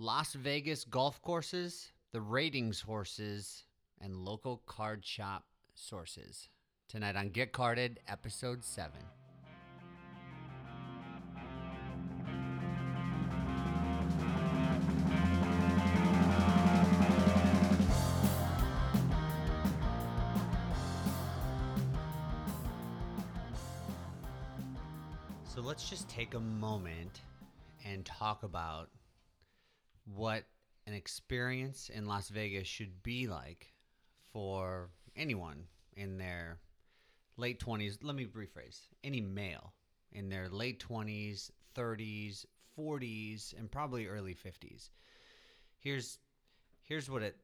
Las Vegas golf courses, the ratings horses, and local card shop sources. Tonight on Get Carded, episode 7. So let's just take a moment and talk about what an experience in Las Vegas should be like for anyone in their late 20s. Let me rephrase any male in their late 20s, 30s, 40s, and probably early 50s. Here's here's what it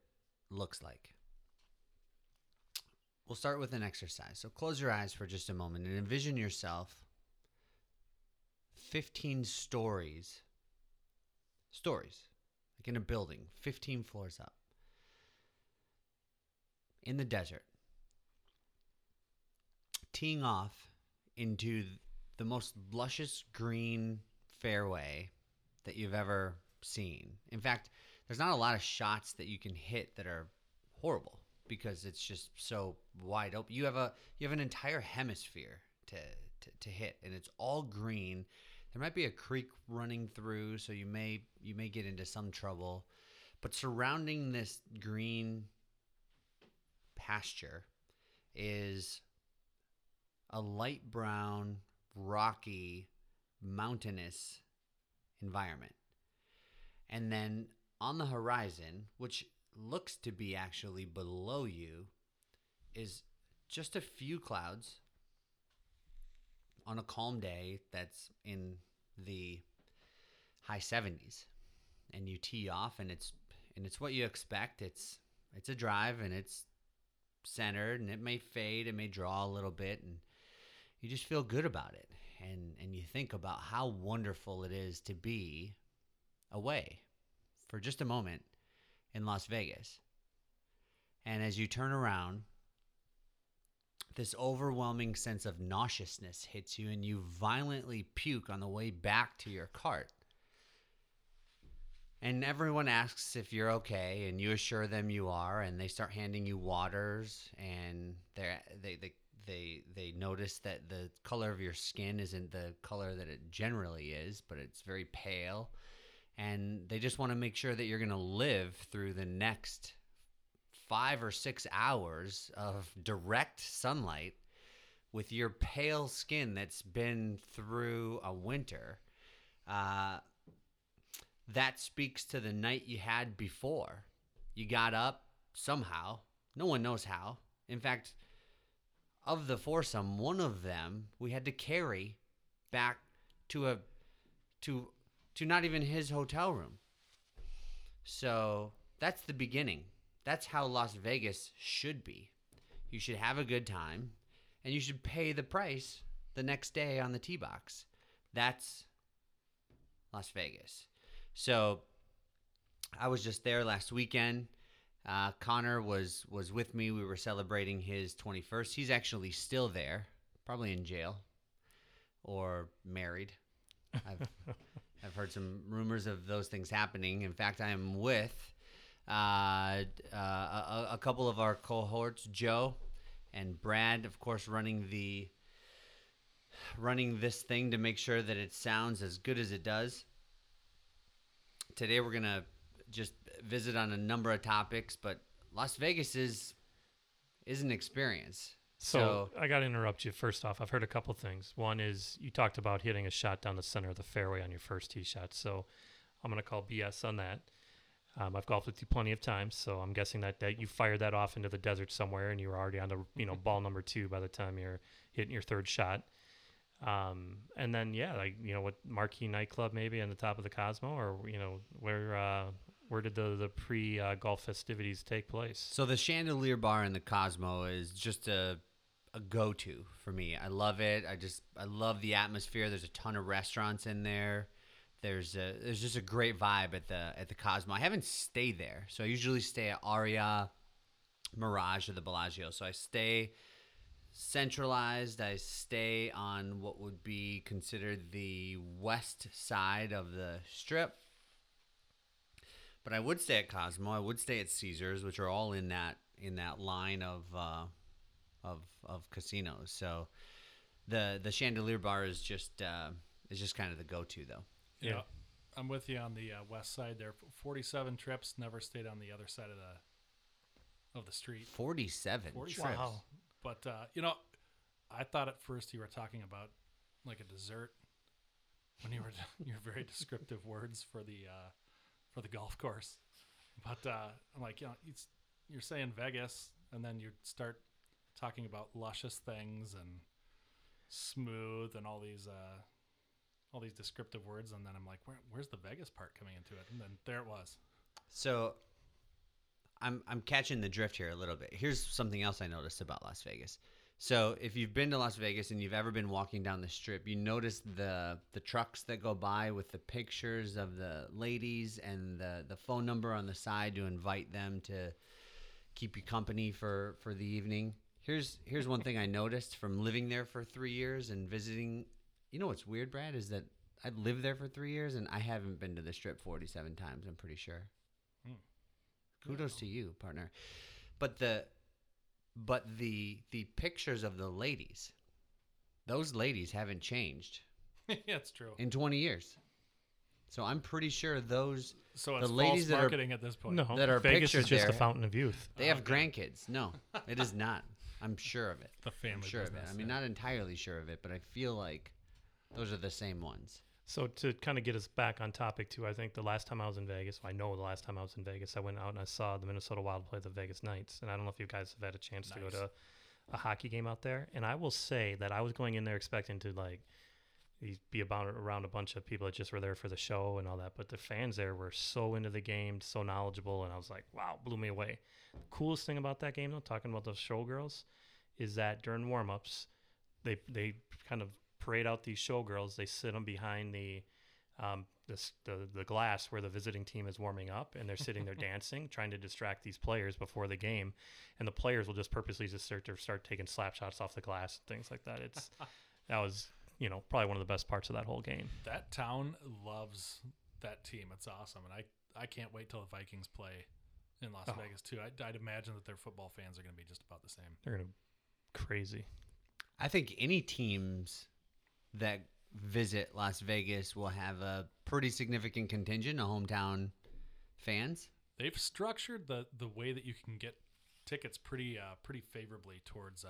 looks like. We'll start with an exercise. So close your eyes for just a moment and envision yourself 15 stories stories like in a building 15 floors up. In the desert. Teeing off into the most luscious green fairway that you've ever seen. In fact there's not a lot of shots that you can hit that are horrible because it's just so wide open. You have a you have an entire hemisphere to to, to hit and it's all green there might be a creek running through so you may you may get into some trouble but surrounding this green pasture is a light brown rocky mountainous environment. And then on the horizon which looks to be actually below you is just a few clouds on a calm day that's in the high 70s and you tee off and it's and it's what you expect. It's it's a drive and it's centered and it may fade it may draw a little bit and you just feel good about it. And and you think about how wonderful it is to be away for just a moment in Las Vegas. And as you turn around this overwhelming sense of nauseousness hits you and you violently puke on the way back to your cart. And everyone asks if you're okay, and you assure them you are, and they start handing you waters, and they they they they notice that the color of your skin isn't the color that it generally is, but it's very pale, and they just want to make sure that you're going to live through the next five or six hours of direct sunlight with your pale skin that's been through a winter, uh, that speaks to the night you had before. You got up somehow. No one knows how. In fact, of the foursome, one of them we had to carry back to a to to not even his hotel room. So that's the beginning. That's how Las Vegas should be. You should have a good time and you should pay the price the next day on the tee box. That's Las Vegas. So I was just there last weekend. Uh, Connor was was with me. We were celebrating his 21st. He's actually still there, probably in jail or married. I've I've heard some rumors of those things happening. In fact, I am with uh, uh, a, a, couple of our cohorts, Joe and Brad, of course, running the running this thing to make sure that it sounds as good as it does. Today we're gonna just visit on a number of topics, but Las Vegas is is an experience. So, so I got to interrupt you. First off, I've heard a couple things. One is you talked about hitting a shot down the center of the fairway on your first tee shot. So I'm going to call BS on that. Um, I've golfed with you plenty of times, so I'm guessing that, that you fired that off into the desert somewhere, and you were already on the you know ball number two by the time you're hitting your third shot. Um, and then yeah, like you know, what marquee nightclub maybe on the top of the Cosmo, or you know where uh, where did the the pre uh, golf festivities take place? So the Chandelier Bar in the Cosmo is just a a go to for me. I love it. I just I love the atmosphere. There's a ton of restaurants in there. There's a there's just a great vibe at the at the Cosmo. I haven't stayed there, so I usually stay at Aria, Mirage, or the Bellagio. So I stay centralized. I stay on what would be considered the west side of the strip. But I would stay at Cosmo. I would stay at Caesars, which are all in that in that line of uh, of of casinos. So the the Chandelier Bar is just uh, is just kind of the go to though. Yeah. Yeah. I'm with you on the uh, west side there. 47 trips, never stayed on the other side of the of the street. Forty seven 47. trips. Wow. But uh, you know, I thought at first you were talking about like a dessert when you were your very descriptive words for the uh, for the golf course. But uh, I'm like, you know, it's, you're saying Vegas, and then you start talking about luscious things and smooth and all these uh, all these descriptive words, and then I'm like, Where, where's the Vegas part coming into it? And then there it was. So I'm I'm catching the drift here a little bit. Here's something else I noticed about Las Vegas. So if you've been to Las Vegas and you've ever been walking down the strip, you notice the the trucks that go by with the pictures of the ladies and the the phone number on the side to invite them to keep you company for for the evening. Here's here's one thing I noticed from living there for 3 years and visiting. You know what's weird, Brad, is that I lived there for 3 years and I haven't been to the strip 47 times, I'm pretty sure. Hmm. Kudos to you, partner. But the but the the pictures of the ladies, those ladies haven't changed yeah, it's true. in 20 years. So I'm pretty sure those So the it's ladies false that are- marketing at this point. No, that are Vegas is pictured just a fountain of youth. they have grandkids. No, it is not. I'm sure of it. the I'm family sure of business. it. I mean, yeah. not entirely sure of it, but I feel like those are the same ones. So to kind of get us back on topic too, I think the last time I was in Vegas, I know the last time I was in Vegas, I went out and I saw the Minnesota Wild play the Vegas Knights, and I don't know if you guys have had a chance to go to a hockey game out there. And I will say that I was going in there expecting to like be about around a bunch of people that just were there for the show and all that, but the fans there were so into the game, so knowledgeable, and I was like, wow, blew me away. The coolest thing about that game, though, talking about those showgirls, is that during warm-ups, they they kind of parade out these showgirls. They sit them behind the um, this, the the glass where the visiting team is warming up, and they're sitting there dancing, trying to distract these players before the game. And the players will just purposely just start to start taking slap shots off the glass and things like that. It's that was you know probably one of the best parts of that whole game. that town loves that team. It's awesome, and I I can't wait till the Vikings play in Las Oh. Vegas too. I, I'd imagine that their football fans are going to be just about the same. They're gonna crazy. I think any teams that visit Las Vegas will have a pretty significant contingent of hometown fans. They've structured the the way that you can get tickets pretty uh, pretty favorably towards uh,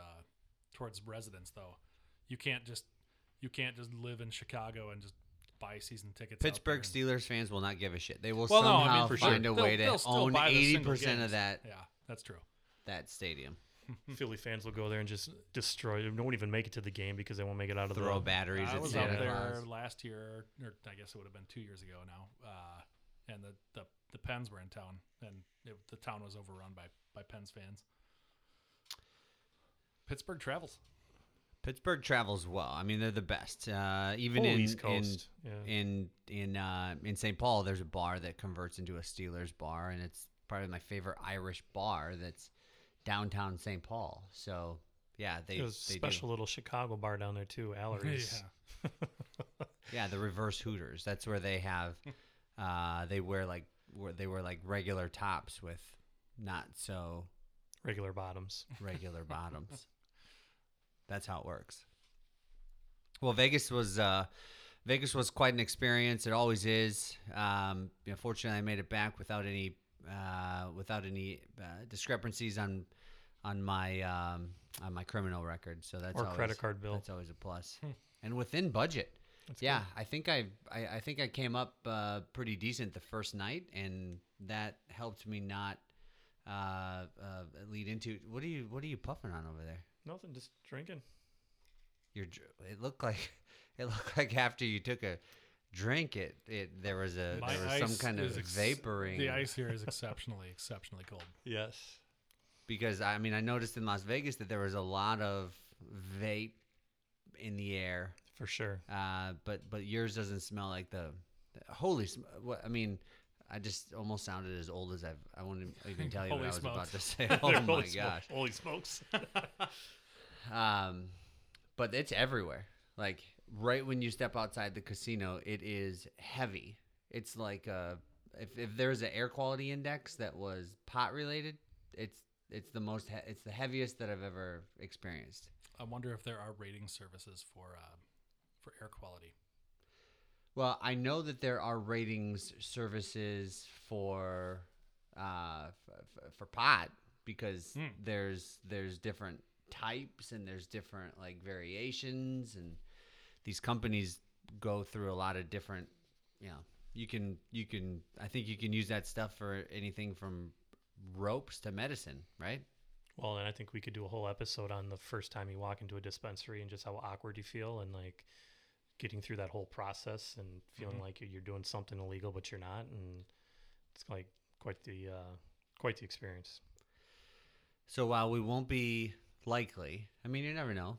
towards residents though. You can't just you can't just live in Chicago and just buy season tickets. Pittsburgh and- Steelers fans will not give a shit. They will Well, no, I mean, somehow find sure. a They'll- way to they'll own eighty percent of that Yeah, that's true. that stadium. Philly fans will go there and just destroy. They won't even make it to the game because they won't make it out of the Throw the. batteries I at was Santa out there Claus. last year, or I guess it would have been two years ago now. Uh, and the, the the Pens were in town, and it, the town was overrun by by Pens fans. Pittsburgh travels. Pittsburgh travels well. I mean, they're the best. Uh, even Whole in East Coast. yeah. in in in uh, in St. Paul, there's a bar that converts into a Steelers bar, and it's probably my favorite Irish bar. That's downtown St. Paul. So yeah, they There's a they special little Chicago bar down there too, Allery's. Yeah. Yeah, the reverse Hooters. That's where they have. Uh, they wear like where they wear like regular tops with not so Regular bottoms. regular bottoms. That's how it works. Well, Vegas was uh, Vegas was quite an experience. It always is. Um, you know, fortunately, I made it back without any uh, without any uh, discrepancies on on my um, on my criminal record. So that's Or always, credit card bill. That's always a plus. and within budget. That's yeah, good. I think I, I I think I came up uh, pretty decent the first night, and that helped me not uh, uh, lead into what are you what are you puffing on over there? Nothing, just drinking. You're it looked like it looked like after you took a drink, it it there was a My there was some kind of ex- vaporing. The ice here is exceptionally exceptionally cold. Yes. because I mean I noticed in Las Vegas that there was a lot of vape in the air, For sure. uh, but but yours doesn't smell like the, the holy. sm- What I mean. I just almost sounded as old as I've. I won't even tell you what I was smokes. about to say. Oh my Holy smo- gosh! Holy smokes. Um, but it's everywhere. Like right when you step outside the casino, it is heavy. It's like a if if there's an air quality index that was pot related, it's it's the most he- it's the heaviest that I've ever experienced. I wonder if there are rating services for uh, for air quality. Well, I know that there are ratings services for uh, f- f- for pot because Hmm. there's there's different types and there's different like variations and these companies go through a lot of different you know you can you can I think you can use that stuff for anything from ropes to medicine, right? Well, and I think we could do a whole episode on the first time you walk into a dispensary and just how awkward you feel and like getting through that whole process and feeling Mhm. like you're doing something illegal but you're not and it's like quite the uh, quite the experience. So while we won't be likely, I mean, you never know.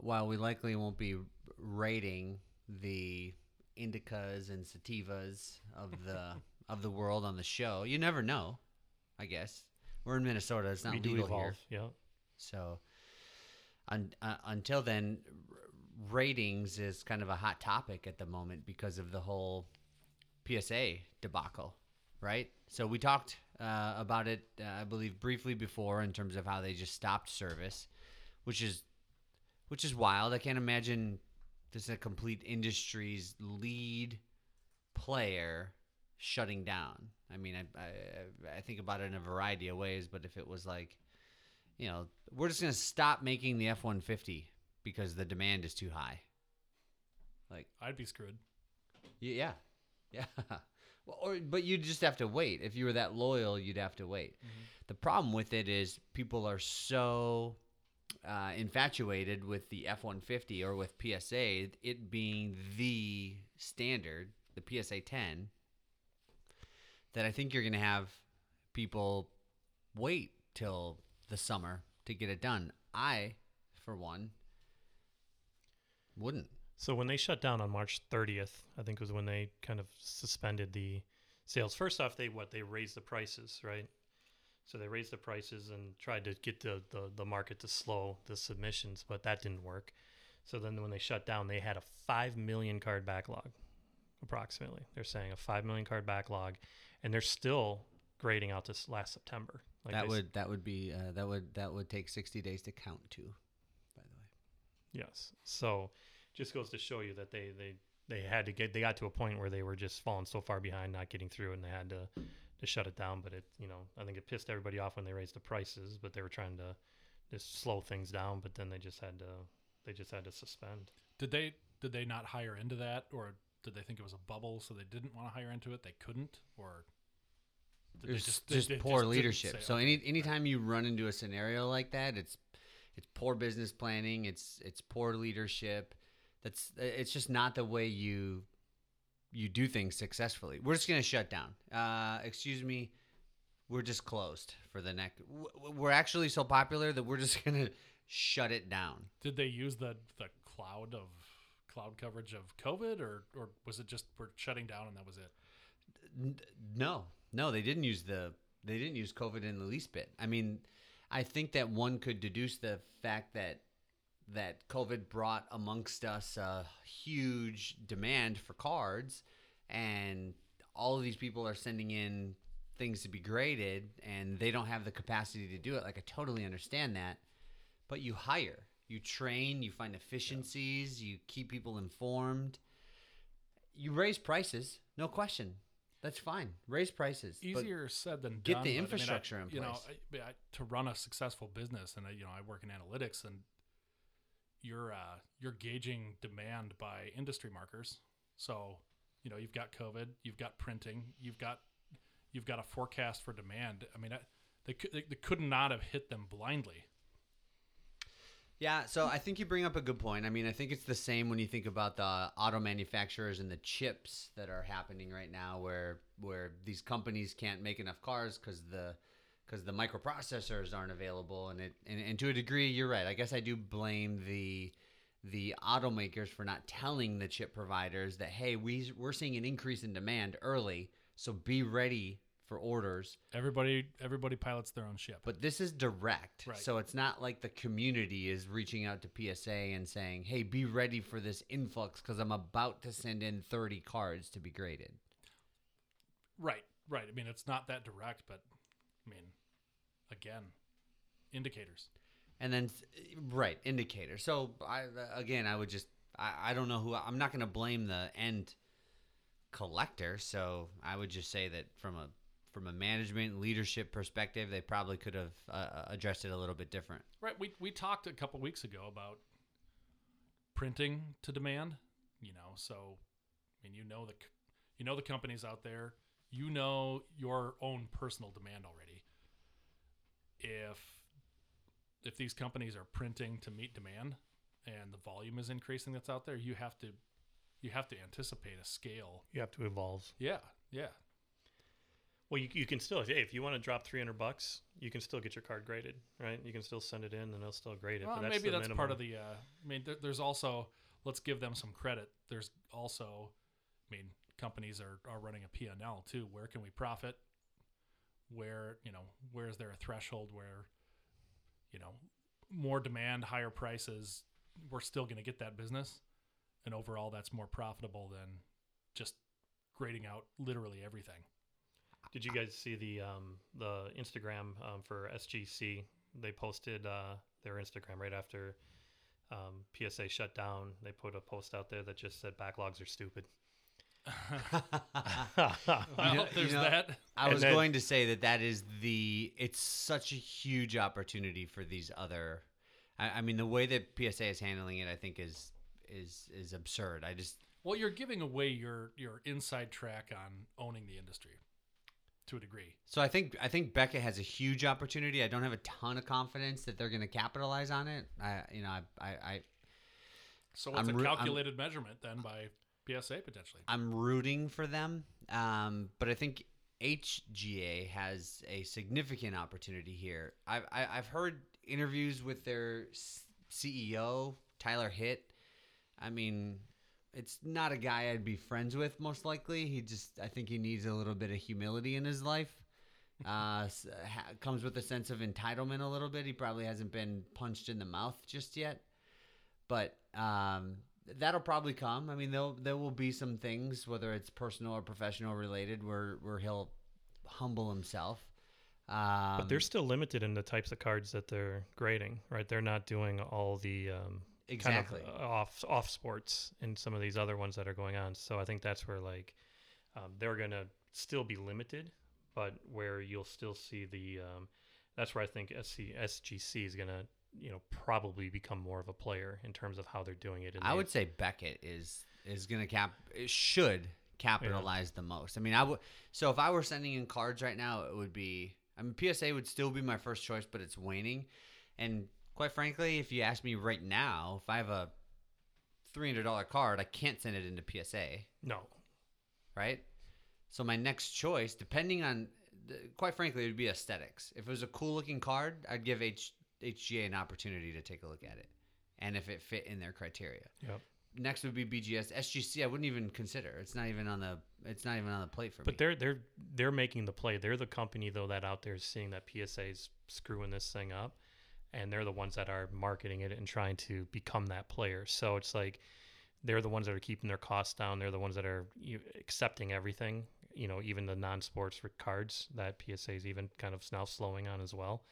While we likely won't be rating the indicas and sativas of the of the world on the show, you never know. I guess we're in Minnesota; it's not we do legal evolve. here. Yeah. So un, uh, until then, r- ratings is kind of a hot topic at the moment because of the whole PSA debacle, right? So we talked uh, about it, uh, I believe, briefly before in terms of how they just stopped service, which is which is wild. I can't imagine this is a complete industry's lead player shutting down. I mean, I, I I think about it in a variety of ways, but if it was like you know, we're just gonna stop making the F one fifty because the demand is too high. Like, I'd be screwed. yeah, yeah. Well, or but you'd just have to wait. If you were that loyal, you'd have to wait. Mm-hmm. The problem with it is people are so uh, infatuated with the F one fifty or with PSA, it being the standard, the PSA ten, that I think you're gonna have people wait till the summer to get it done. I, for one, wouldn't. So when they shut down on March 30th, I think was when they kind of suspended the sales. First off, they what they raised the prices, right? So they raised the prices and tried to get the, the, the market to slow the submissions, but that didn't work. So then when they shut down, they had a 5 million card backlog, approximately. They're saying a 5 million card backlog, and they're still grading out this last September. Like that s- would that would be uh, that would that would take sixty days to count to. By the way. Yes. So just goes to show you that they they they had to get they got to a point where they were just falling so far behind, not getting through, and they had to to shut it down. But it you know I think it pissed everybody off when they raised the prices, but they were trying to just slow things down. But then they just had to they just had to suspend. Did they did they not hire into that, or did they think it was a bubble, so they didn't want to hire into it? They couldn't, or did they It's just, they- they poor didn't leadership. say, So okay, any anytime you run into a scenario like that, it's it's poor business planning. It's it's poor leadership. That's it's just not the way you you do things successfully. We're just gonna shut down. Uh, excuse me. We're just closed for the next. We're actually so popular that we're just gonna shut it down. Did they use the the cloud of cloud coverage of COVID, or or was it just we're shutting down and that was it? No, no, they didn't use the they didn't use COVID in the least bit. I mean, I think that one could deduce the fact that that COVID brought amongst us a huge demand for cards, and all of these people are sending in things to be graded, and they don't have the capacity to do it. Like I totally understand that, but you hire, you train, you find efficiencies, you keep people informed. You raise prices, no question. That's fine. Raise prices. Easier said than get done. the but I mean, I- infrastructure in You know, place. I, to run a successful business, and you know, I work in analytics, and you're uh, you're gauging demand by industry markers. So, you know, you've got COVID, you've got printing, you've got you've got a forecast for demand. I mean, I, they they, they could not have hit them blindly. Yeah, so I think you bring up a good point. I mean, I think it's the same when you think about the auto manufacturers and the chips that are happening right now, where where these companies can't make enough cars because the because the microprocessors aren't available, and it and, and to a degree, you're right. I guess I do blame the the automakers for not telling the chip providers that hey, we we're seeing an increase in demand early, so be ready for orders. Everybody everybody pilots their own ship. But this is direct. Right. So it's not like the community is reaching out to PSA and saying, hey, be ready for this influx because I'm about to send in 30 cards to be graded. Right, right. I mean, it's not that direct, but I mean, again, indicators. and then right indicator. So I again, I would just I, I don't know who I'm not going to blame the end collector. So I would just say that from a from a management leadership perspective, they probably could have uh, addressed it a little bit different. Right. We we talked a couple weeks ago about printing to demand. You know, so I mean, you know the you know the companies out there. You know your own personal demand already. If if these companies are printing to meet demand and the volume is increasing that's out there, you have to you have to anticipate a scale. You have to evolve. Yeah, yeah. Well, you, you can still, hey, if you want to drop 300 bucks, you can still get your card graded, right? You can still send it in and they'll still grade it. Well, but that's maybe the that's part of the. Uh, I mean, there, there's also let's give them some credit. There's also, I mean, companies are are running a P and L too. Where can we profit? Where you know where is there a threshold where, you know, more demand, higher prices, we're still going to get that business, and overall that's more profitable than just grading out literally everything. Did you guys see the um, the Instagram um, for SGC? They posted uh, their Instagram right after um, PSA shut down. They put a post out there that just said backlogs are stupid. Well, there's you know, that. I was then- going to say that that is the it's such a huge opportunity for these other. I, I mean, the way that PSA is handling it, I think is is is absurd. I just Well, you're giving away your your inside track on owning the industry to a degree. so I think I think Beckett has a huge opportunity. I don't have a ton of confidence that they're going to capitalize on it. I you know I I, I So it's I'm a re- I'm- calculated measurement then by PSA potentially. I'm rooting for them, um, but I think HGA has a significant opportunity here. I've I, I've heard interviews with their CEO Tyler Hitt. I mean, it's not a guy I'd be friends with. Most likely, he just I think he needs a little bit of humility in his life. Uh, comes with a sense of entitlement a little bit. He probably hasn't been punched in the mouth just yet, but um, that'll probably come. I mean, there there will be some things, whether it's personal or professional related, where where he'll humble himself. Um, But they're still limited in the types of cards that they're grading, right? They're not doing all the um, exactly. kind of uh, off off sports and some of these other ones that are going on. So I think that's where like um, they're gonna still be limited, but where you'll still see the um, that's where I think SC, SGC is gonna you know probably become more of a player in terms of how they're doing it. I they- would say Beckett is is going to cap it should capitalize the most. I mean, I would so if I were sending in cards right now, it would be I mean PSA would still be my first choice, but it's waning. And quite frankly, if you ask me right now, if I have a $300 card, I can't send it into PSA, no. right? So my next choice, depending on quite frankly, it would be aesthetics. If it was a cool looking card, I'd give H, HGA an opportunity to take a look at it. And if it fit in their criteria Yep. next would be BGS. SGC I wouldn't even consider. It's not even on the it's not even on the plate for But me. But they're they're they're making the play. They're the company though that out there is seeing that PSA's screwing this thing up, and they're the ones that are marketing it and trying to become that player. So it's like they're the ones that are keeping their costs down. They're the ones that are you, accepting everything. You know, even the non-sports cards that PSA is even kind of now slowing on as well.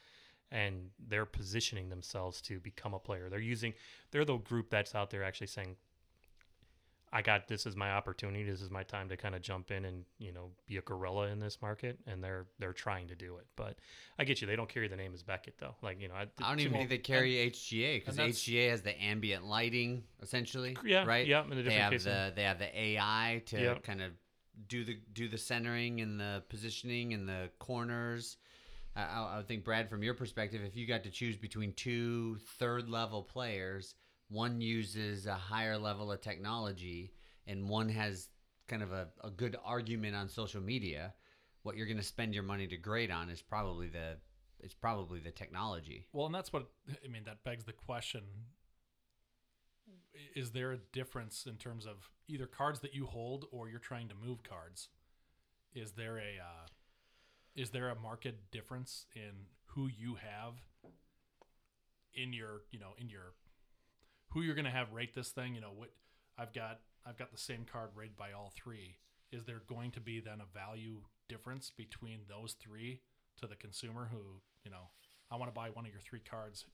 And they're positioning themselves to become a player. They're using, they're the group that's out there actually saying, I got this is my opportunity. This is my time to kind of jump in and you know be a gorilla in this market, and they're they're trying to do it. But I get you. They don't carry the name as Beckett though. Like you know, I, I don't even think they carry HGA because HGA has the ambient lighting essentially. Yeah, right. yeah, in a they have the they have the AI to Yep. kind of do the do the centering and the positioning and the corners. I, I think Brad, from your perspective, if you got to choose between two third level players, one uses a higher level of technology and one has kind of a, a good argument on social media, what you're going to spend your money to grade on is probably the it's probably the technology. Well, and that's what I mean. That begs the question: Is there a difference in terms of either cards that you hold or you're trying to move cards? Is there a uh, is there a market difference in who you have in your you know in your who you're going to have rate this thing? You know what I've got I've got the same card rated by all three. is there going to be then a value difference between those three to the consumer who you know I want to buy one of your three cards.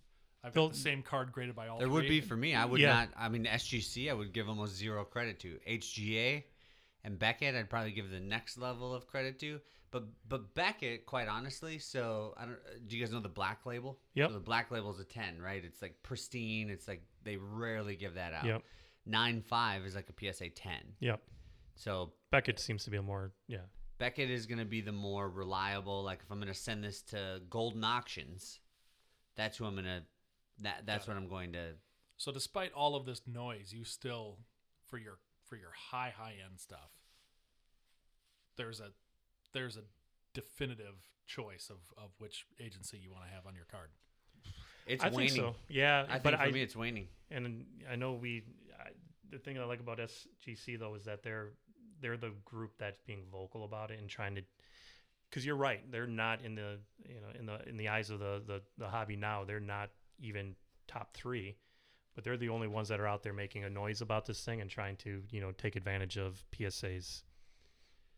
I've got the same card graded by all There three. would be for me. I would Yeah. not. I mean, SGC, I would give almost zero credit to. HGA and Beckett, I'd probably give the next level of credit to. But but Beckett, quite honestly, so I don't. Uh, do you guys know the black label? Yep. So the black label is a ten, right? It's like pristine. It's like they rarely give that out. Yep. Nine five is like a PSA ten. Yep. So Beckett seems to be a more yeah. Beckett is going to be the more reliable. Like if I'm going to send this to Goldin Auctions, that's who I'm going to. That that's what I'm going to. So despite all of this noise, you still for your for your high high end stuff, there's a there's a definitive choice of, of which agency you want to have on your card. It's I waning. think so. Yeah, I but think for I me it's waning. and I know we. I, the thing I like about SGC though is that they're they're the group that's being vocal about it and trying to. Because you're right, they're not in the you know in the in the eyes of the, the the hobby now. They're not even top three, but they're the only ones that are out there making a noise about this thing and trying to you know take advantage of PSA's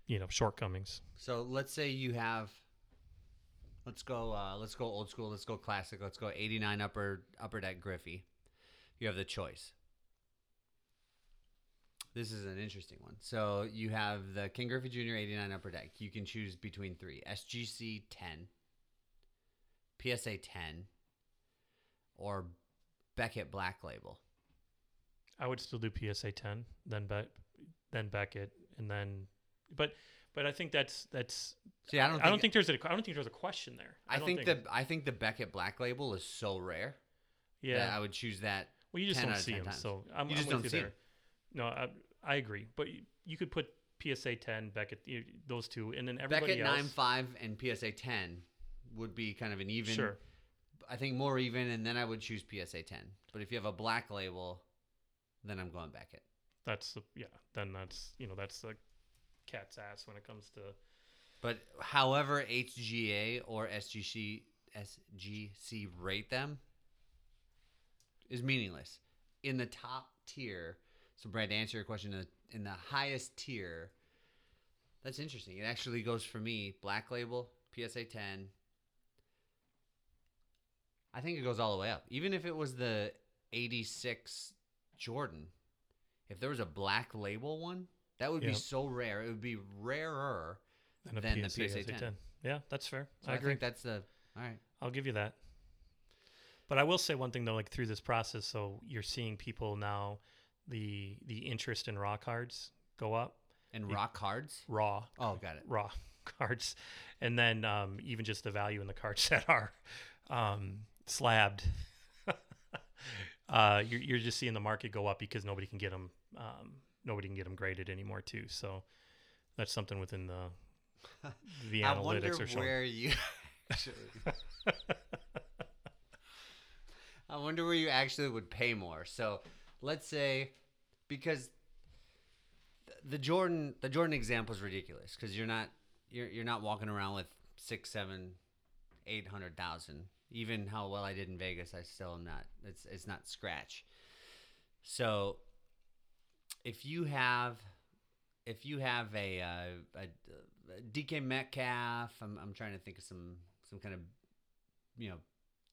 you know shortcomings. So let's say you have. Let's go. Uh, let's go old school. Let's go classic. Let's go 89 upper upper deck Griffey. You have the choice. This is an interesting one. So you have the King Griffey Jr. 89 upper deck. You can choose between three: SGC 10, PSA 10, or Beckett Black Label. I would still do PSA 10, then Be- then Beckett, and then, but but I think that's that's. See, I don't. Think, I don't think there's a I don't think there's a question there. I, don't think, the I think the Beckett Black Label is so rare. yeah. That I would choose that. well, you just 10 don't see them, times. so I'm, You just I'm don't with see you there. No, I, I agree, but you, you could put PSA 10 Beckett, you, those two, and then everybody Beckett else. nine five and PSA ten would be kind of an even. Sure. I think more even, and then I would choose PSA ten. But if you have a black label, then I'm going Beckett. That's the yeah. Then that's you know that's the cat's ass when it comes to But however HGA or SGC SGC rate them is meaningless. In the top tier, so Brad, to answer your question, in the highest tier, that's interesting. It actually goes for me: Black Label, PSA 10. I think it goes all the way up. Even if it was the 86 Jordan, if there was a Black Label one, that would be so rare. It would be rarer than a Than the PSA, PSA as a 10. Yeah, that's fair. So I I, agree. think that's the all right. I'll give you that. But I will say one thing though, like through this process, so you're seeing people now, the the interest in raw cards go up, And raw cards. raw, Oh, got it. raw cards, and then um, even just the value in the cards that are um, slabbed. uh, you're you're just seeing the market go up because nobody can get them. Um, nobody can get them graded anymore too. So that's something within the the I analytics are showing. where you actually. I wonder where you actually would pay more. So, let's say because the Jordan the Jordan example is ridiculous because you're not you're you're not walking around with six seven eight hundred thousand. Even how well I did in Vegas, I still am not. It's it's not scratch. So, if you have if you have a, uh, a, a DK Metcalf, I'm, I'm trying to think of some some kind of you know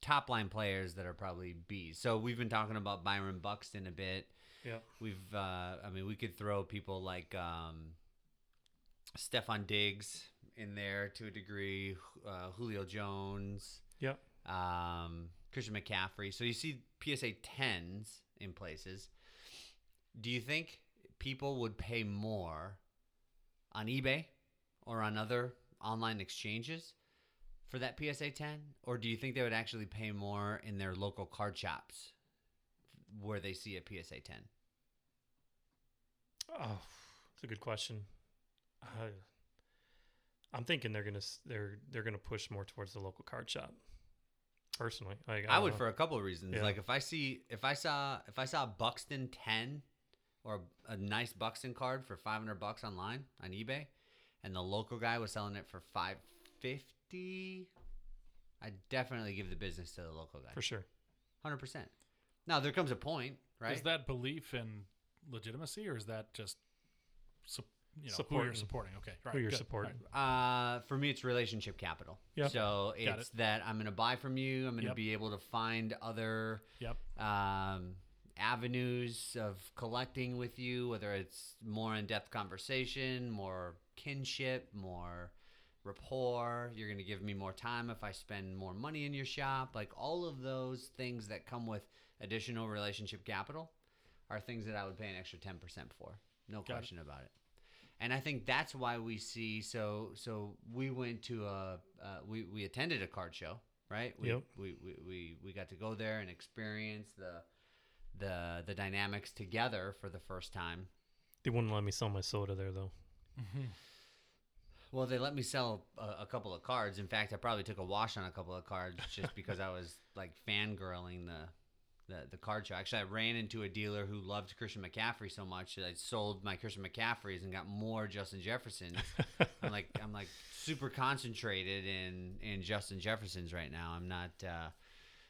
top line players that are probably B's. So we've been talking about Byron Buxton a bit. Yeah. We've uh, I mean we could throw people like um, Stefon Diggs in there to a degree, uh, Julio Jones, Yep. Um, Christian McCaffrey. So you see PSA tens in places. Do you think people would pay more on eBay or on other online exchanges for that PSA 10? Or do you think they would actually pay more in their local card shops where they see a PSA 10? Oh, it's a good question. Uh, I'm thinking they're gonna they're they're gonna push more towards the local card shop. Personally, like, I don't would know. for a couple of reasons. Yeah. Like if I see if I saw if I saw a Buxton 10 or a nice Buxton card for 500 bucks online on eBay and the local guy was selling it for 550, I'd definitely give the business to the local guy. for sure. 100%. Now there comes a point, right? Is that belief in legitimacy, or is that just sup- you know who you're supporting. Okay, right, Who you're good, supporting. right. Uh, for me, it's relationship capital. Yep. So Got it's that I'm going to buy from you. I'm going to Yep. be able to find other Yep. um, avenues of collecting with you, whether it's more in depth conversation, more kinship, more rapport. You're going to give me more time if I spend more money in your shop. Like all of those things that come with additional relationship capital are things that I would pay an extra 10% for. No Got it. question about it. And I think that's why we see so so we went to a uh, we we attended a card show, right? We, Yep. we, we, we we got to go there and experience the the the dynamics together for the first time. They wouldn't let me sell my soda there though. Well, they let me sell a, a couple of cards. In fact, I probably took a wash on a couple of cards just because I was like fangirling the, the the card show. Actually, I ran into a dealer who loved Christian McCaffrey so much that I sold my Christian McCaffreys and got more Justin Jeffersons. I'm like I'm like super concentrated in in Justin Jeffersons right now. I'm not uh,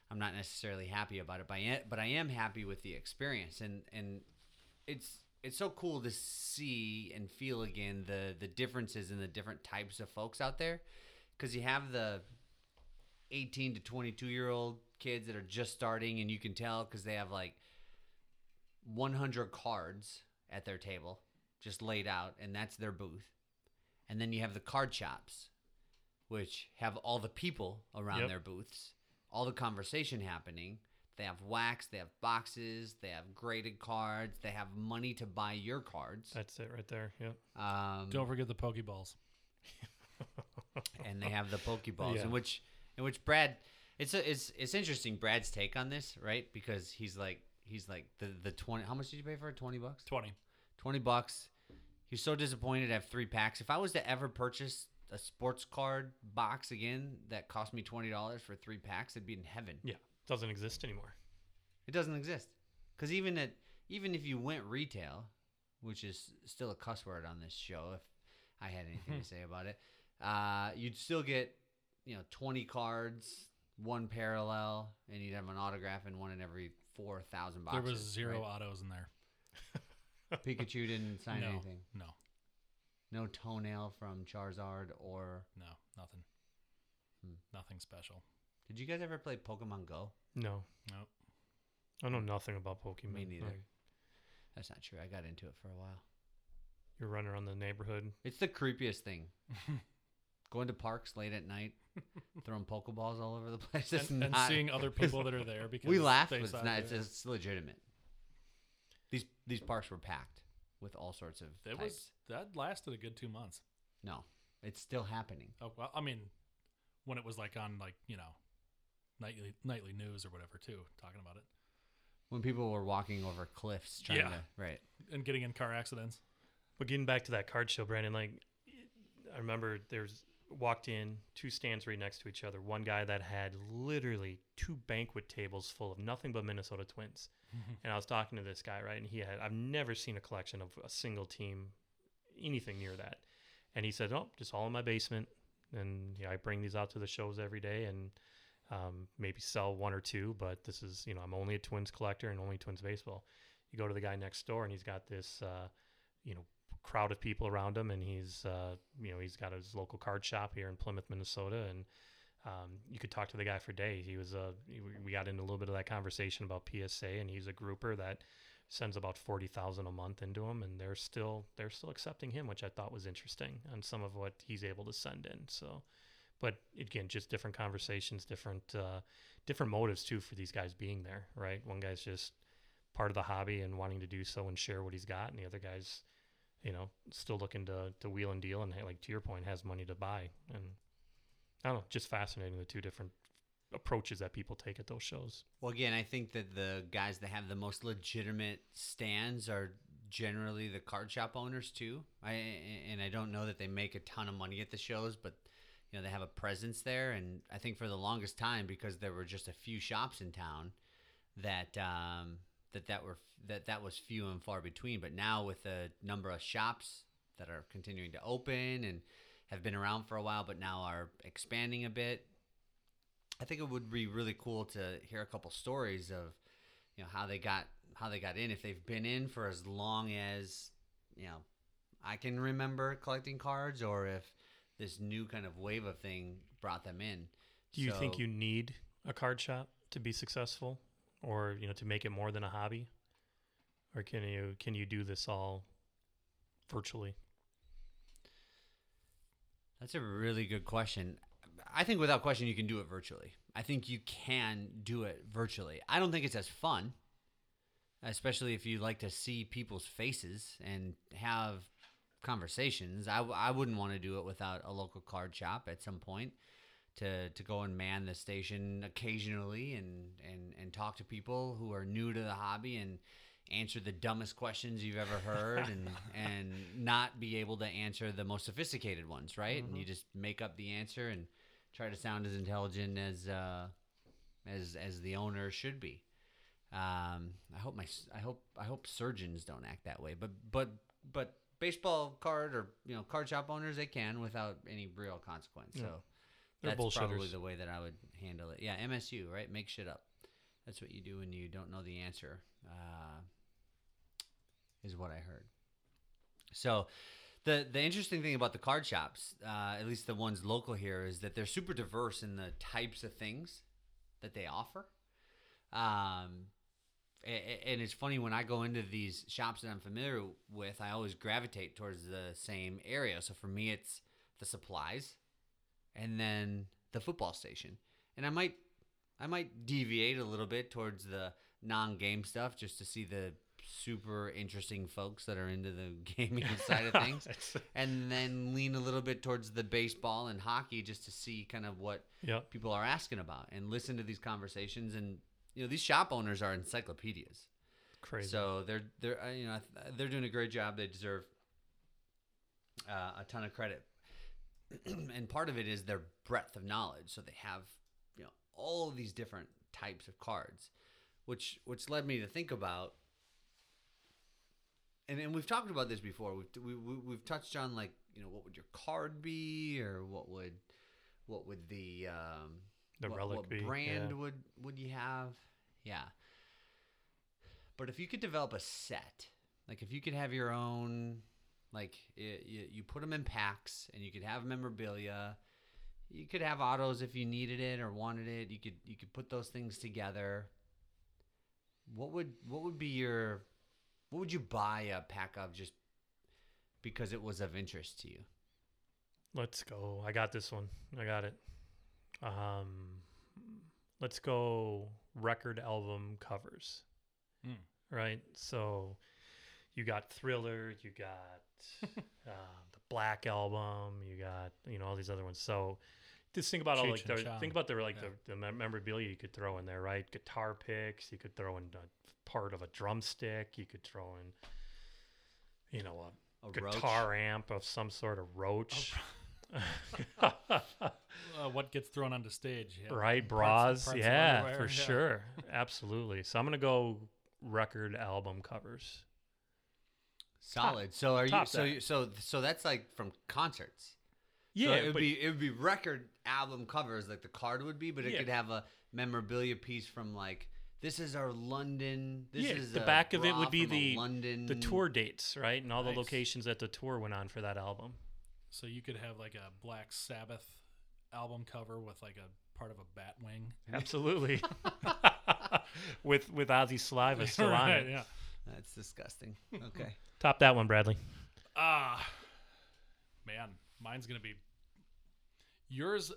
I'm not necessarily happy about it, but I am, but I am happy with the experience and and it's it's so cool to see and feel again the the differences in the different types of folks out there because you have the 18 to 22 year old kids that are just starting and you can tell because they have like 100 cards at their table just laid out and that's their booth and then you have the card shops which have all the people around Yep. their booths all the conversation happening they have wax they have boxes they have graded cards they have money to buy your cards That's it right there. Yep. um, Don't forget the Pokeballs. and they have the Pokeballs, Yeah. in which in which Brad, it's a, it's it's interesting Brad's take on this, right? Because he's like he's like the the twenty. How much did you pay for it? Twenty bucks. Twenty. Twenty bucks. He's so disappointed to have three packs. If I was to ever purchase a sports card box again that cost me twenty dollars for three packs, it'd be in heaven. Yeah. It Doesn't exist anymore. It doesn't exist. Because even at even if you went retail, which is still a cuss word on this show, if I had anything to say about it, uh, you'd still get you know twenty cards, one parallel, and you'd have an autograph in one in every four thousand boxes. there was zero right? autos in there. Pikachu didn't sign no, anything. no, No toenail from Charizard or. no, nothing. Hmm. Nothing special. Did you guys ever play Pokemon Go? No. Nope. I know nothing about Pokemon. Me neither. Like, That's not true. I got into it for a while. you're running around the neighborhood. It's the creepiest thing. Going to parks late at night, throwing Pokeballs all over the place. It's and, and not- seeing other people that are there because we laugh, they but it's saw not. you. It's, it's legitimate. These these parks were packed with all sorts of That types. was that lasted a good two months. no, it's still happening. Oh well, I mean, when it was like on like you know, nightly nightly news or whatever too, talking about it When people were walking over cliffs trying Yeah. to right. and getting in car accidents. But getting back to that card show, Brandon, like I remember there's walked in two stands right next to each other. One guy that had literally two banquet tables full of nothing but Minnesota Twins. and I was talking to this guy, right? And he had I've never seen a collection of a single team, anything near that. And he said, "Oh, just all in my basement." And yeah, I bring these out to the shows every day, and um, maybe sell one or two. But this is, you know, I'm only a Twins collector and only Twins baseball. You go to the guy next door, and he's got this, uh, you know, crowd of people around him, and he's, uh, you know, he's got his local card shop here in Plymouth, Minnesota, and um, you could talk to the guy for days. He was a, we got into a little bit of that conversation about PSA, and he's a grouper that sends about forty thousand a month into him, and they're still they're still accepting him, which I thought was interesting on some of what he's able to send in. So, but again, just different conversations, different uh, different motives too for these guys being there, right? One guy's just part of the hobby and wanting to do so and share what he's got, and the other guy's, you know, still looking to to wheel and deal, and like to your point, has money to buy, and I don't know, just fascinating the two different approaches that people take at those shows. Well, again, I think that the guys that have the most legitimate stands are generally the card shop owners too. I and I don't know that they make a ton of money at the shows, but you know they have a presence there. And I think for the longest time, because there were just a few shops in town, that um, that that were that that was few and far between. But now with the number of shops that are continuing to open and have been around for a while, but now are expanding a bit, I think it would be really cool to hear a couple stories of, you know, how they got how they got in. If they've been in for as long as, you know, I can remember collecting cards or if this new kind of wave of thing brought them in. Do you think you need a card shop to be successful, or you know, to make it more than a hobby, or can you can you do this all virtually? That's a really good question. I think without question you can do it virtually. I think you can do it virtually. I don't think it's as fun, especially if you like to see people's faces and have conversations. I, I wouldn't want to do it without a local card shop at some point to, to go and man the station occasionally and, and, and talk to people who are new to the hobby and answer the dumbest questions you've ever heard and and not be able to answer the most sophisticated ones, right? And you just make up the answer and try to sound as intelligent as uh, as as the owner should be. Um, I hope my I hope I hope surgeons don't act that way, but but but baseball card or you know card shop owners they can without any real consequence. Yeah. They're that's probably the way that I would handle it. Yeah, MSU, right? Make shit up. That's what you do when you don't know the answer. Uh, is what I heard. So, the the interesting thing about the card shops, uh, at least the ones local here, is that they're super diverse in the types of things that they offer. Um, and it's funny when I go into these shops that I'm familiar with, I always gravitate towards the same area. So for me, it's the supplies, and then the football station, and I might I might deviate a little bit towards the non-game stuff just to see the super interesting folks that are into the gaming side of things and then lean a little bit towards the baseball and hockey just to see kind of what Yep. people are asking about and listen to these conversations. And you know these shop owners are encyclopedias. Crazy. so they're they're uh, you know they're doing a great job. They deserve uh, a ton of credit and part of it is their breadth of knowledge. So they have you know all of these different types of cards which which led me to think about and, and we've talked about this before. We've, we, we, we've touched on like you know what would your card be or what would what would the um The what, relic what be, brand yeah. would would you have? Yeah. But if you could develop a set like if you could have your own like you, you put them in packs and you could have memorabilia you could have autos if you needed it or wanted it you could you could put those things together what would what would be your what would you buy a pack of just because it was of interest to you Let's go. I got this one. I got it. Um, let's go record album covers. Hmm. Right. So you got Thriller, you got uh, the Black album, you got you know all these other ones. So just think about all like the, Chong. think about the like Yeah. the, the memorabilia you could throw in there, right? Guitar picks, you could throw in a part of a drumstick, you could throw in you know a a roach? guitar amp of some sort of roach. Uh, what gets thrown onto stage? yeah. right, bras. parts of yeah, for yeah. sure. Absolutely. So I'm going to go record album covers. Solid so are you so that. you, so so that's like from concerts Yeah, so it would but be it would be record album covers like the card would be, but it Yeah. could have a memorabilia piece from like this is our London. This Yeah, is the a back of it would be the- London the tour dates, right? And all the locations that the tour went on for that album. So you could have like a Black Sabbath album cover with like a part of a bat wing. Absolutely. with with Ozzy saliva still on it. Yeah. That's disgusting. Okay, Top that one, Bradley. Ah, man, mine's gonna be. Yours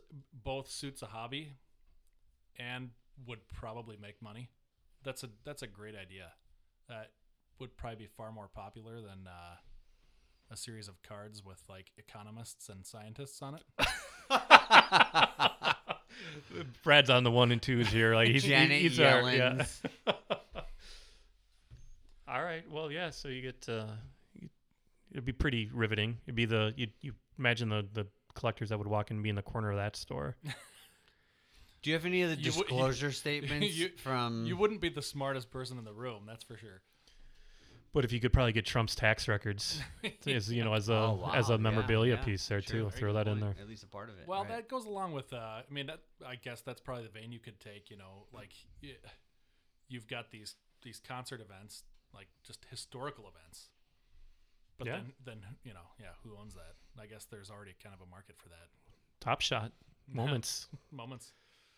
both suits a hobby, and would probably make money. That's a that's a great idea. That would probably be far more popular than uh, a series of cards with like economists and scientists on it. Brad's on the one and twos here. Like he's, Janet he's our- yeah. Yellen's. All right. Well, yeah. So you get uh, you- it'd be pretty riveting. It'd be the you you imagine the the collectors that would walk in and be in the corner of that store. Do you have any of the You would- you- disclosure statements you- from? You wouldn't be the smartest person in the room, that's for sure. But if you could probably get Trump's tax records, as you know, as a Oh, wow, as a memorabilia yeah, piece there sure, too. Throw good that in there. At least a part of it. Well, right. that goes along with. Uh, I mean, that, I guess that's probably the vein you could take. You know, like y- you've got these these concert events, like just historical events, But Yeah. then, then you know, yeah, who owns that? I guess there's already kind of a market for that. Top Shot moments. Moments.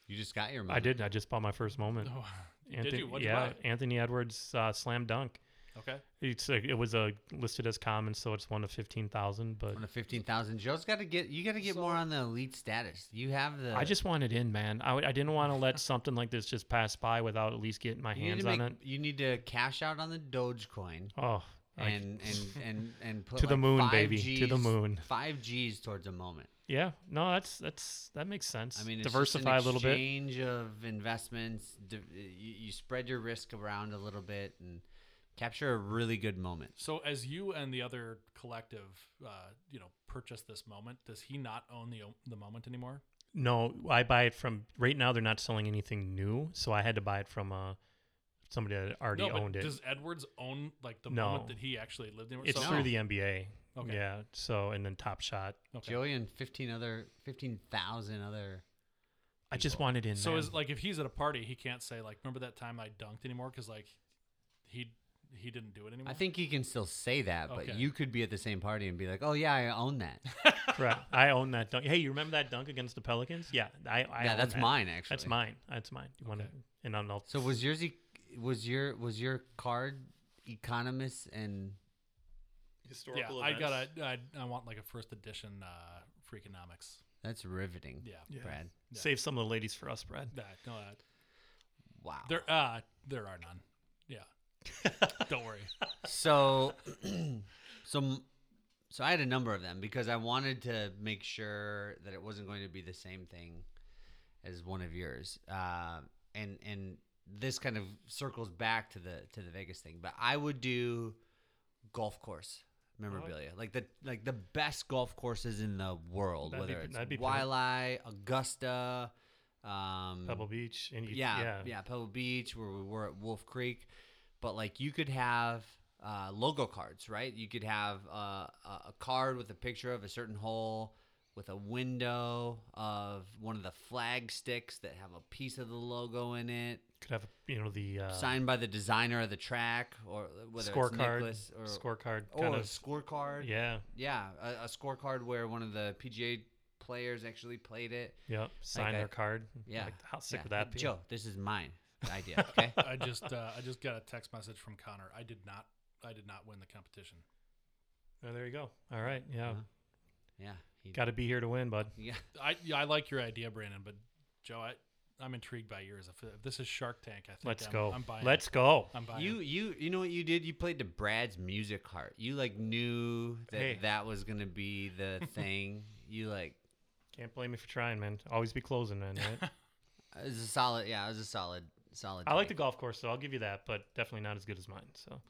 You just got your. Moment. I Moment. did. I just bought my first moment. Oh, Anthony, did you? What'd yeah, you buy? Anthony Edwards uh, slam dunk. Okay. It's a, it was a listed as common, so it's one of fifteen thousand. But One of fifteen thousand. Joe's got to get. You got to get more on the elite status. You have the. I just wanted in, man. I, w- I didn't want to let something like this just pass by without at least getting my You hands to on it. You need to cash out on the Dogecoin Oh, I- and and and and put to the moon, baby, G's, to the moon. Five G's towards a moment. Yeah, no, that's that's that makes sense. I mean, it's diversify just a little bit. exchange of investments. Di- you, you spread your risk around a little bit and capture a really good moment. So as you and the other collective, uh, you know, purchase this moment, does he not own the the moment anymore? No, I buy it from right now. They're not selling anything new, so I had to buy it from uh somebody that already no, but owned it. does Edwards own like the No. moment that he actually lived in? It's so, through the NBA. Okay. Yeah. So and then Top Shot. Okay. Joey and fifteen other, fifteen thousand other. I just wanted in. So man. is like if he's at a party, he can't say like, "Remember that time I dunked anymore?" Because like he he didn't do it anymore. I think he can still say that, but Okay. you could be at the same party and be like, "Oh yeah, I own that." Correct. I own that dunk. Hey, you remember that dunk against the Pelicans? Yeah, I. I yeah, own that's that. mine actually. That's mine. That's mine. You want to? Okay. And I'll, I'll So was yours? e- Was your was your card economist and Historical? yeah, I got a I, I want like a first edition uh, Freakonomics. that's riveting. Yeah, Yeah. Brad. Yeah. Save some of the ladies for us, Brad. that no that Wow. there uh there are none. Don't worry. so so so I had a number of them because I wanted to make sure that it wasn't going to be the same thing as one of yours. Uh, and and this kind of circles back to the to the Vegas thing, but I would do golf course memorabilia, like the like the best golf courses in the world, That'd be- whether it's that'd be Waialae, Augusta, um, Pebble Beach. And you, yeah, yeah. yeah, Pebble Beach, where we were at Wolf Creek. But like, you could have uh, logo cards, right? You could have uh, a card with a picture of a certain hole, with a window of one of the flag sticks that have a piece of the logo in it, Could have you know the uh, signed by the designer of the track, or whether scorecard. Nicklaus or Scorecard. or Kind a of. scorecard. Yeah. yeah, a, a scorecard where one of the PGA players actually played it. Yep. Sign I- their card. Yeah, Like, how sick yeah. would that be? Joe, this is mine idea. Okay. I just uh, I just got a text message from Connor. I did not I did not win the competition. Oh, there you go. All right. Yeah. Uh-huh. Yeah. Got to be here to win, bud. yeah. I yeah, I like your idea, Brandon, but Joe, I I'm intrigued by yours. If, if this is Shark Tank, I think Let's I'm, go. I'm buying. Let's it. go. I'm buying. You you you know what you did? You played to Brad's music heart. You like knew that Hey. that was gonna be the thing. You like Can't blame me for trying, man. Always be closing, man. Right? it was a solid. Yeah, it was a solid solid. I like the golf course, so I'll give you that, but definitely not as good as mine. So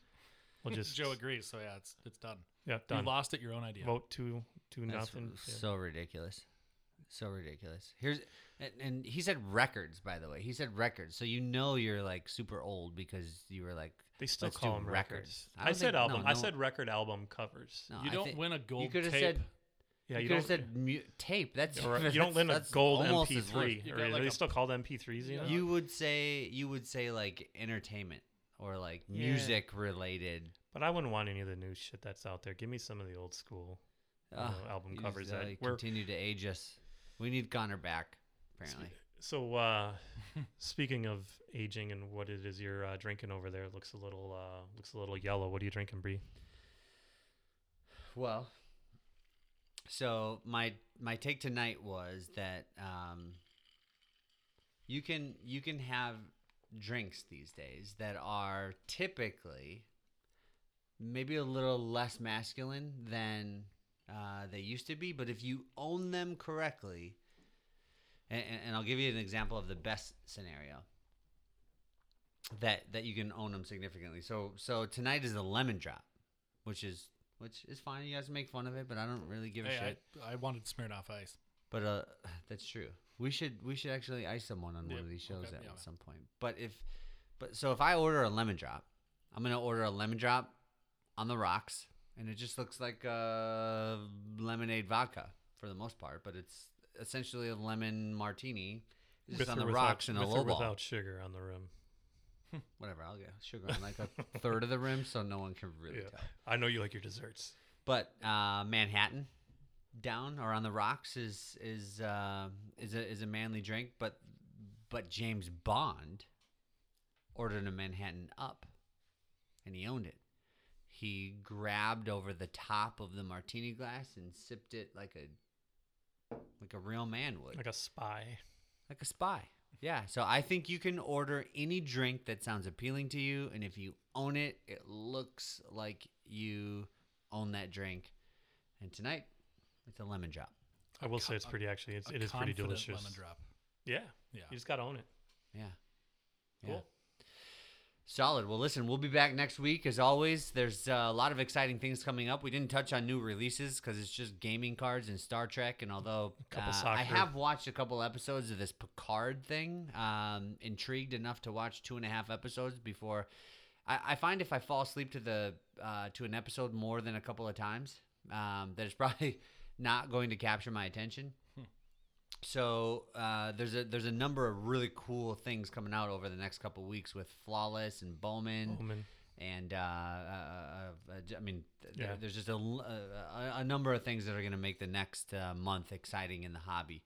we'll just Joe agrees. So yeah, it's it's done. Yeah, You done. lost at your own idea. Vote two two That's nothing. Yeah. so ridiculous. So ridiculous. Here's and, and he said records by the way. He said records. So you know you're like super old because you were like They still Let's call do them records. records. I I, said think- no, album. I said record album covers. no, you I don't think- win a gold You could have tape. said Yeah, you, you could don't. have said mu- tape. That's or you don't lend a gold MP3. worth. You Or are like they a- still called MP3s? You know? You would say you would say like entertainment or like Yeah. music related. but I wouldn't want any of the new shit that's out there. Give me some of the old school you know, album covers uh, that we're continue to age us. We need Connor back. Apparently, So, uh, speaking of aging and what it is you're uh, drinking over there, looks a little uh, looks a little yellow. What are you drinking, Bree? well. So my my take tonight was that um, you can you can have drinks these days that are typically maybe a little less masculine than uh, they used to be, but if you own them correctly, and, and I'll give you an example of the best scenario that that you can own them significantly. So so tonight is the lemon drop, which is which is fine. You guys make fun of it, but I don't really give a Hey, shit. I, I wanted Smirnoff Ice. But uh, that's true. We should we should actually ice someone on one Yeah, of these shows okay, at yeah. some point. But if but so if I order a lemon drop, I'm gonna order a lemon drop on the rocks, and it just looks like uh, lemonade vodka for the most part. But it's essentially a lemon martini, just With on or the without- rocks and a with low or ball. without sugar on the rim. Whatever, I'll get sugar on like a third of the rim, so no one can really Yeah. tell. I know you like your desserts. But uh, Manhattan down or on the rocks is is uh, is a is a manly drink. But but James Bond ordered a Manhattan up, and he owned it. He grabbed over the top of the martini glass and sipped it like a like a real man would, Like a spy. like a spy. Yeah, so I think you can order any drink that sounds appealing to you, and if you own it, it looks like you own that drink. And tonight, it's a lemon drop. I will co- say it's pretty actually. It's, A it is pretty confident delicious. Lemon drop. Yeah. Yeah. You just got to own it. Yeah. Cool. Solid. Well, listen, we'll be back next week as always. There's uh, a lot of exciting things coming up. We didn't touch on new releases because it's just gaming cards and Star Trek. And although uh, I have watched a couple episodes of this Picard thing, um, intrigued enough to watch two and a half episodes before. I, I find if I fall asleep to the uh, to an episode more than a couple of times, um, that it's probably not going to capture my attention. So uh, there's a there's a number of really cool things coming out over the next couple weeks with Flawless and Bowman Omen. and uh, uh, uh, uh, mean th- Yeah. there's just a a number of things that are going to make the next uh, month exciting in the hobby.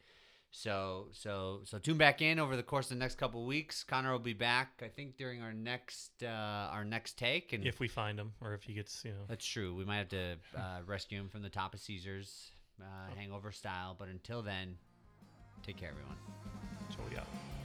So so so tune back in over the course of the next couple weeks. Connor will be back I think during our next uh, our next take and If we find him or if he gets, you know. that's true. We might have to uh, rescue him from the top of Caesars, uh, hangover style. But until then, take care, everyone. Out.